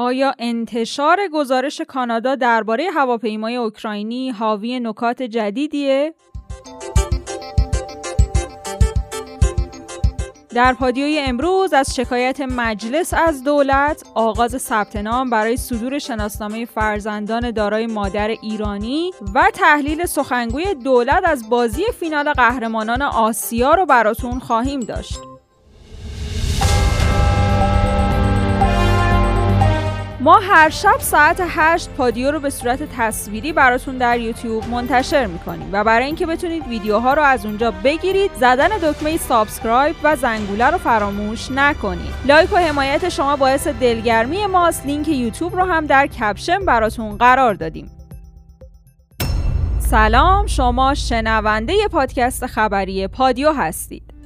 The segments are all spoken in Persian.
آیا انتشار گزارش کانادا درباره هواپیمای اوکراینی حاوی نکات جدیدیه؟ در پادیوی امروز از شکایت مجلس از دولت آغاز ثبت نام برای صدور شناسنامه فرزندان دارای مادر ایرانی و تحلیل سخنگوی دولت از بازی فینال قهرمانان آسیا رو براتون خواهیم داشت. ما هر شب ساعت 8 پادیو رو به صورت تصویری براتون در یوتیوب منتشر می‌کنیم و برای اینکه بتونید ویدیوها رو از اونجا بگیرید زدن دکمه subscribe و زنگوله رو فراموش نکنید. لایک و حمایت شما باعث دلگرمی ماست. لینک یوتیوب رو هم در caption براتون قرار دادیم. سلام شما شنونده پادکست خبری پادیو هستید.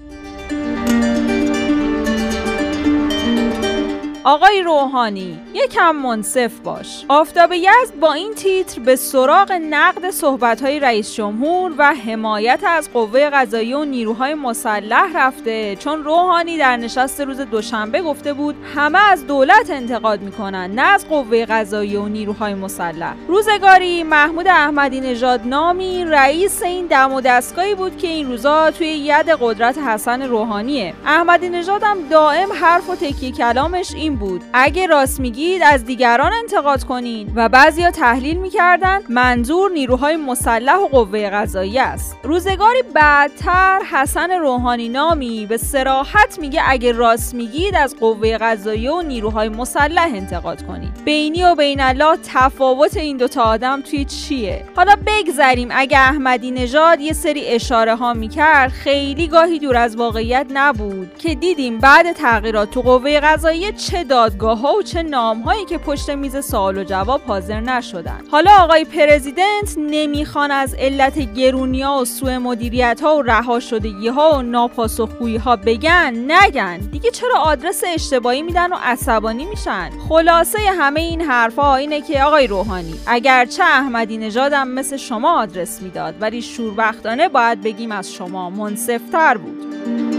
آقای روحانی یکم منصف باش. آفتاب یزد با این تیتر به سراغ نقد صحبتهای رئیس جمهور و حمایت از قوه قضایی و نیروهای مسلح رفته. چون روحانی در نشست روز دوشنبه گفته بود همه از دولت انتقاد می‌کنن نه از قوه قضایی و نیروهای مسلح. روزگاری محمود احمدی نژاد نامی رئیس این دم و دستگاهی بود که این روزا توی ید قدرت حسن روحانیه. احمدی نژاد هم دائم حرف و تکیه کلامش این بود. اگه راست میگید از دیگران انتقاد کنین. و بعضیا تحلیل می‌کردن منظور نیروهای مسلح و قوه قضایی است. روزگاری بعدتر حسن روحانی نامی به سراحت میگه اگه راست میگید از قوه قضایی و نیروهای مسلح انتقاد کنید. بینی و بین الله تفاوت این دوتا آدم توی چیه؟ حالا بگذریم. اگه احمدی نژاد یه سری اشاره ها می‌کرد خیلی گاهی دور از واقعیت نبود. که دیدیم بعد تغییرات تو قوه قضایی چه دادگاه ها و چه نام هایی که پشت میز سوال و جواب حاضر نشدن حالا آقای پرزیدنت نمی‌خوان از علت گرونیا و سوء مدیریت ها و رها شدگی ها و ناپاسخگویی ها بگن نگن. دیگه چرا آدرس اشتباهی میدن و عصبانی میشن؟ خلاصه همه این حرفها اینه که آقای روحانی اگرچه احمدی نژادم مثل شما آدرس می‌داد ولی شوربختانه باید بگیم از شما منصفتر بود.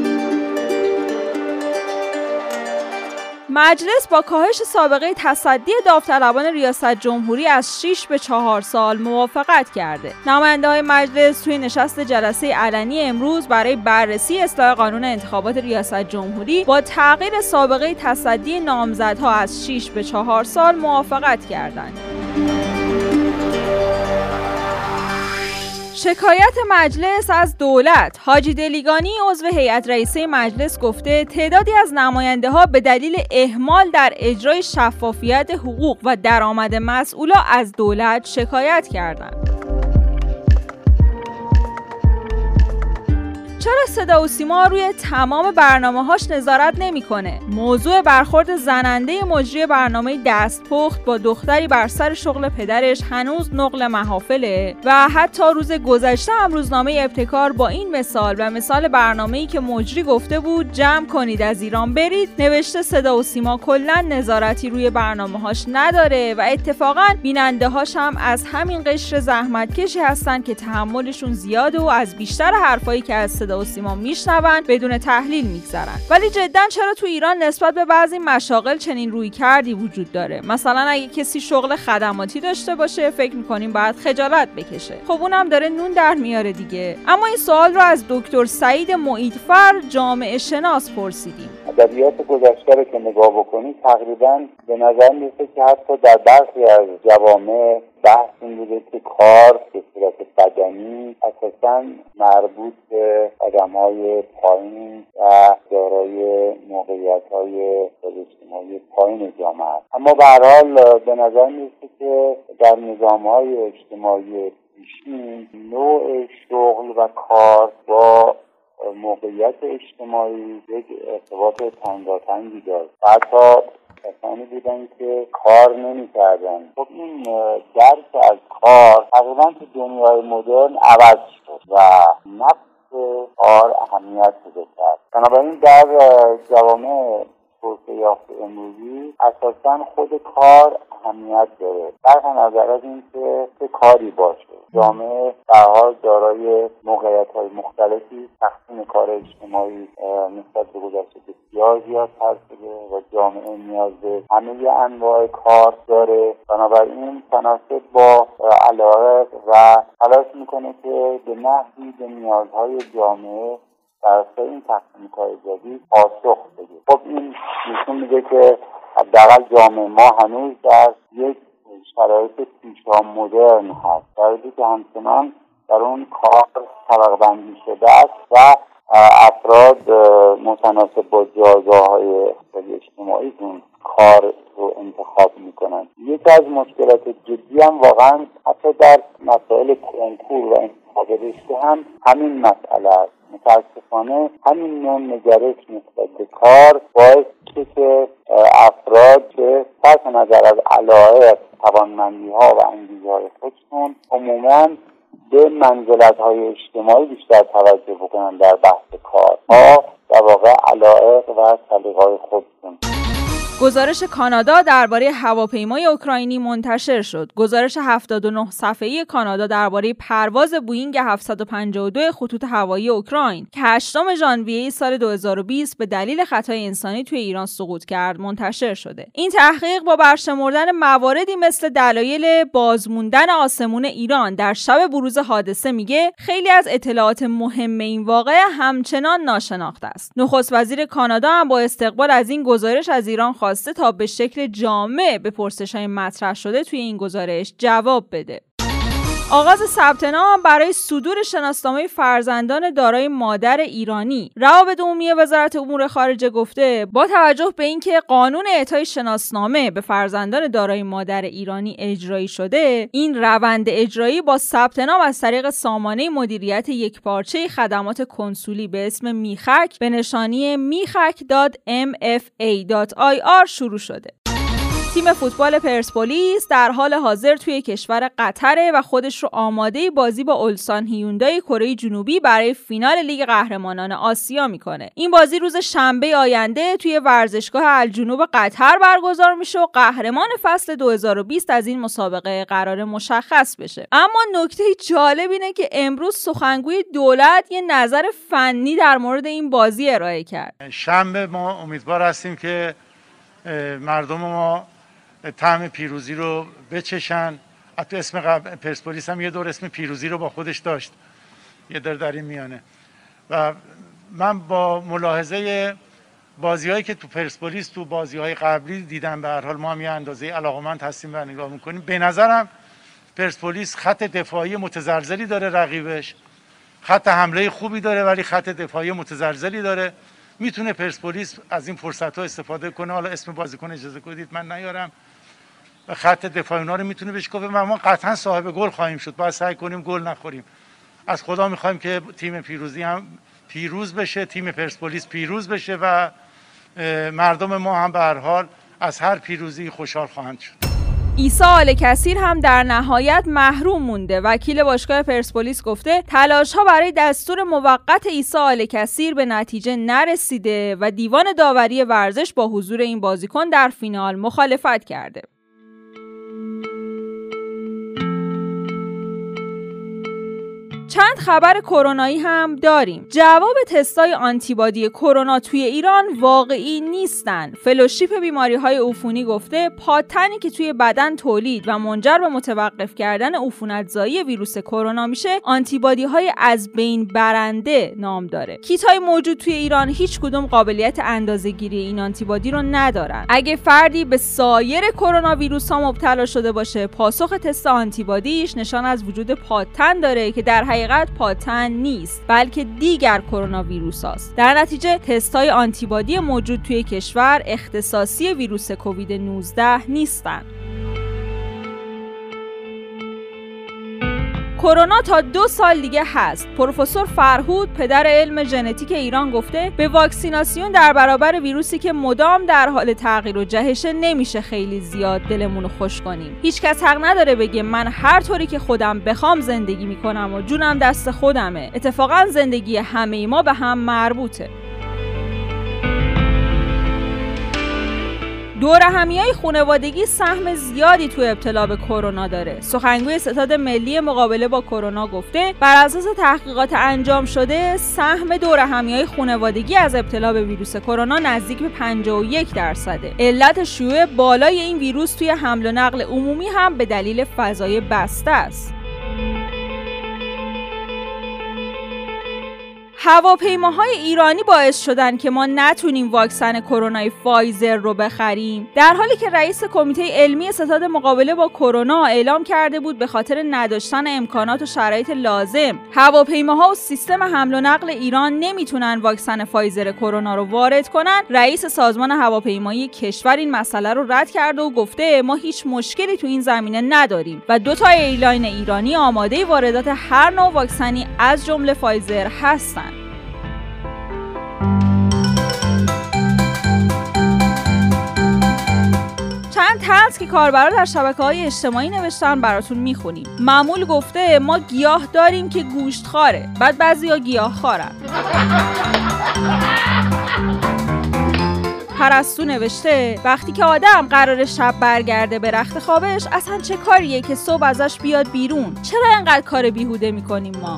مجلس با کاهش سابقه تصدی داوطلبان ریاست جمهوری از 6 به 4 سال موافقت کرده. نماینده های مجلس توی نشست جلسه علنی امروز برای بررسی اصلاح قانون انتخابات ریاست جمهوری با تغییر سابقه تصدی نامزدها از 6 به 4 سال موافقت کردند. شکایت مجلس از دولت حاجی دلیگانی عضو هیئت رئیسه مجلس گفته تعدادی از نماینده ها به دلیل اهمال در اجرای شفافیت حقوق و درآمد مسئولا از دولت شکایت کردند. چرا صدا و سیما روی تمام برنامه هاش نظارت نمی‌کنه؟ موضوع برخورد زننده مجری برنامه دستپخت با دختری بر سر شغل پدرش هنوز نقل محافله و حتی روز گذشته هم روزنامه ابتکار با این مثال و مثال برنامه‌ای که مجری گفته بود جمع کنید از ایران برید. نوشته صدا و سیما کلا نظارتی روی برنامه هاش نداره و اتفاقا بیننده هاش هم از همین قشر زحمتکشی هستن که تحملشون زیاده و از بیشتر حرفایی که از صدا و سیما میشنون بدون تحلیل میگذرن. ولی جدا چرا تو ایران نسبت به بعضی مشاغل چنین روی کردی وجود داره؟ مثلا اگه کسی شغل خدماتی داشته باشه فکر می‌کنیم باید خجالت بکشه. خب اونم داره نون در میاره دیگه. اما این سوال رو از دکتر سعید معیدفر جامعه شناس پرسیدیم. ادبیات گذشته رو که نگاه بکنید تقریبا به نظر می‌رسه که حتی در برخی از جوامع بحث این بوده که کار به صورت بدنی اساسا مربوط به آدم های پایین و دارای موقعیت های اجتماعی پایین جامعه است. اما به حال به نظر می‌رسه که در نظام های اجتماعی پیشین نوع شغل و کار با موقعیت اجتماعی یک ارتباط تنگاتنگی داشت حتی کسانی بودن که کار نمی‌کردن. خب این درک از کار تقریبا تو دنیای مدرن عوض شد و نفس کار اهمیت پیدا کرد. بنابراین در جوامع توسعه یافت امروزی اساسا خود کار اهمیت داره. در نظر از اینکه چه کاری باشه. جامعه در حال دارای موقعیت های مختلفی تقسیم کار اجتماعی نسبت به گذشته بسیار زیاد شده و جامعه نیاز به همه انواع کار داره. بنابراین تناسب با علاقه و تلاش می‌کنه که به نحوی به نیازهای جامعه در این تقسیم کار جدید پاسخ بده. خب این نشون میده که حداقل جامعه ما هنوز در یک شرایط پیشا مدرن هست. در که همچنان در اون کار طبق بندی شده است و افراد متناسب با جایگاه های اجتماعیشون کار رو انتخاب می‌کنن یکی از مشکلات جدی هم واقعا حتی در مسائل کنکور و انتخاب رشته هم همین مسئله است. متاسفانه همین نوع نگرش نسبت به کار باعث که افراد که پس نظر از علایق توانمندی ها و انگیزه های خودشون عموما به منزلت های اجتماعی بیشتر توجه بکنن در بحث کار ها در واقع علایق و سلیقه های خودشون. گزارش کانادا درباره هواپیمای اوکراینی منتشر شد. گزارش 79 صفحه‌ای کانادا درباره پرواز بوینگ 752 خطوط هوایی اوکراین که 8 ژانویه سال 2020 به دلیل خطای انسانی توی ایران سقوط کرد منتشر شده. این تحقیق با برشمردن مواردی مثل دلایل بازموندن آسمون ایران در شب بروز حادثه میگه خیلی از اطلاعات مهم این واقعه همچنان ناشناخته است. نخست وزیر کانادا هم با استقبال از این گزارش از ایران خواسته تا به شکل جامع به پرسش های مطرح شده توی این گزارش جواب بده. آغاز ثبت نام برای صدور شناسنامه فرزندان دارای مادر ایرانی. روابط عمومی وزارت امور خارجه گفته با توجه به اینکه قانون اعطای شناسنامه به فرزندان دارای مادر ایرانی اجرایی شده این روند اجرایی با ثبت نام از طریق سامانه مدیریت یکپارچه خدمات کنسولی به اسم میخک به نشانی میخک.mfa.ir شروع شده. تیم فوتبال پرسپولیس در حال حاضر توی کشور قطره و خودش رو آماده بازی با اولسان هیوندای کره جنوبی برای فینال لیگ قهرمانان آسیا می‌کنه. این بازی روز شنبه آینده توی ورزشگاه الجنوب قطر برگزار میشه و قهرمان فصل 2020 از این مسابقه قرار مشخص بشه. اما نکته جالب اینه که امروز سخنگوی دولت یه نظر فنی در مورد این بازی ارائه کرد. شنبه ما امیدوار هستیم که مردم ما طعم پیروزی رو بچشن. حتی اسم قبل پرسپولیس هم یه دور اسم پیروزی رو با خودش داشت. یه در در این میانه. و من با ملاحظه بازی هایی که تو پرسپولیس تو بازی های قبلی دیدم به هر حال ما هم یه اندازه علاقمند هستیم و نگاه می‌کنیم. به نظرم پرسپولیس خط دفاعی متزلزلی داره رقیبش. خط حمله خوبی داره ولی خط دفاعی متزلزلی داره. می‌تونه پرسپولیس از این فرصت ها استفاده کنه. حالا اسم بازیکن اجازه کنید من نیارم. خط دفاع اونا رو می‌تونه بهش گفت ما قطعا صاحب گل خواهیم شد باید سعی کنیم گل نخوریم. از خدا می‌خوایم که تیم پیروزی هم پیروز بشه تیم پرسپولیس پیروز بشه و مردم ما هم به هر حال از هر پیروزی خوشحال خواهند شد. ایسا آل کثیر هم در نهایت محروم مونده. وکیل باشگاه پرسپولیس گفته تلاش ها برای دستور موقت ایسا آل کثیر به نتیجه نرسیده و دیوان داوری ورزش با حضور این بازیکن در فینال مخالفت کرده. چند خبر کرونایی هم داریم. جواب تستای آنتیبادی کرونا توی ایران واقعی نیستن. فلوشیپ بیماری های عفونی گفته پادتنی که توی بدن تولید و منجر به متوقف کردن عفونتزایی ویروس کرونا میشه آنتیبادی های از بین برنده نام داره. کیت های موجود توی ایران هیچ کدوم قابلیت اندازه گیری این آنتیبادی رو ندارن. اگه فردی به سایر کرونا ویروس ها مبتلا شده باشه پاسخ تست آنتیبادیش نشان از وجود پادتن داره که در حقیقت پادتن نیست بلکه دیگر کرونا ویروس است در نتیجه تست های آنتیبادی موجود توی کشور اختصاصی ویروس کووید 19 نیستند کرونا تا دو سال دیگه هست. پروفسور فرهود پدر علم ژنتیک ایران گفته به واکسیناسیون در برابر ویروسی که مدام در حال تغییر و جهشه نمیشه خیلی زیاد دلمون خوش کنیم. هیچکس حق نداره بگه من هر طوری که خودم بخوام زندگی می‌کنم و جونم دست خودمه. اتفاقا زندگی همه ما به هم مربوطه. دور همی های خانوادگی سهم زیادی تو ابتلا به کرونا داره. سخنگوی ستاد ملی مقابله با کرونا گفته بر اساس تحقیقات انجام شده سهم دور همی های خانوادگی از ابتلا به ویروس کرونا نزدیک به 51 درصده. علت شیوع بالای این ویروس توی حمل و نقل عمومی هم به دلیل فضای بسته است. هواپیماهای ایرانی باعث شدن که ما نتونیم واکسن کرونا فایزر رو بخریم. در حالی که رئیس کمیته علمی ستاد مقابله با کرونا اعلام کرده بود به خاطر نداشتن امکانات و شرایط لازم. هواپیماها و سیستم حمل و نقل ایران نمی‌تونن واکسن فایزر کرونا رو وارد کنن. رئیس سازمان هواپیمایی کشور این مسئله رو رد کرده و گفته ما هیچ مشکلی تو این زمینه نداریم و دو تا ایرلاین ایرانی آماده واردات هر نوع واکسنی از جمله فایزر هستند تنز که کاربرا در شبکه های اجتماعی نوشتن براتون می‌خونیم. معمول گفته ما گیاه داریم که گوشت خاره. بعد بعضی ها گیاه خارن. پرستو نوشته وقتی که آدم قرار شب برگرده به رخت خوابش اصلا چه کاریه که صبح ازش بیاد بیرون؟ چرا انقدر کار بیهوده می‌کنیم ما؟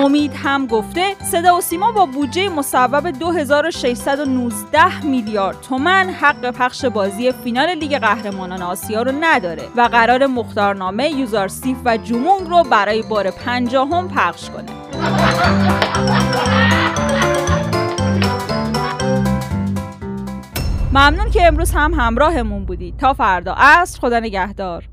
امید هم گفته صدا و سیما با بودجه مصوب 2619 میلیارد تومن حق پخش بازی فینال لیگ قهرمانان آسیا رو نداره و قرار مختارنامه یوزارسیف و جومونگ رو برای بار پنجاهم پخش کنه. ممنون که امروز هم همراهمون بودید. تا فردا عصر خدا نگهدار.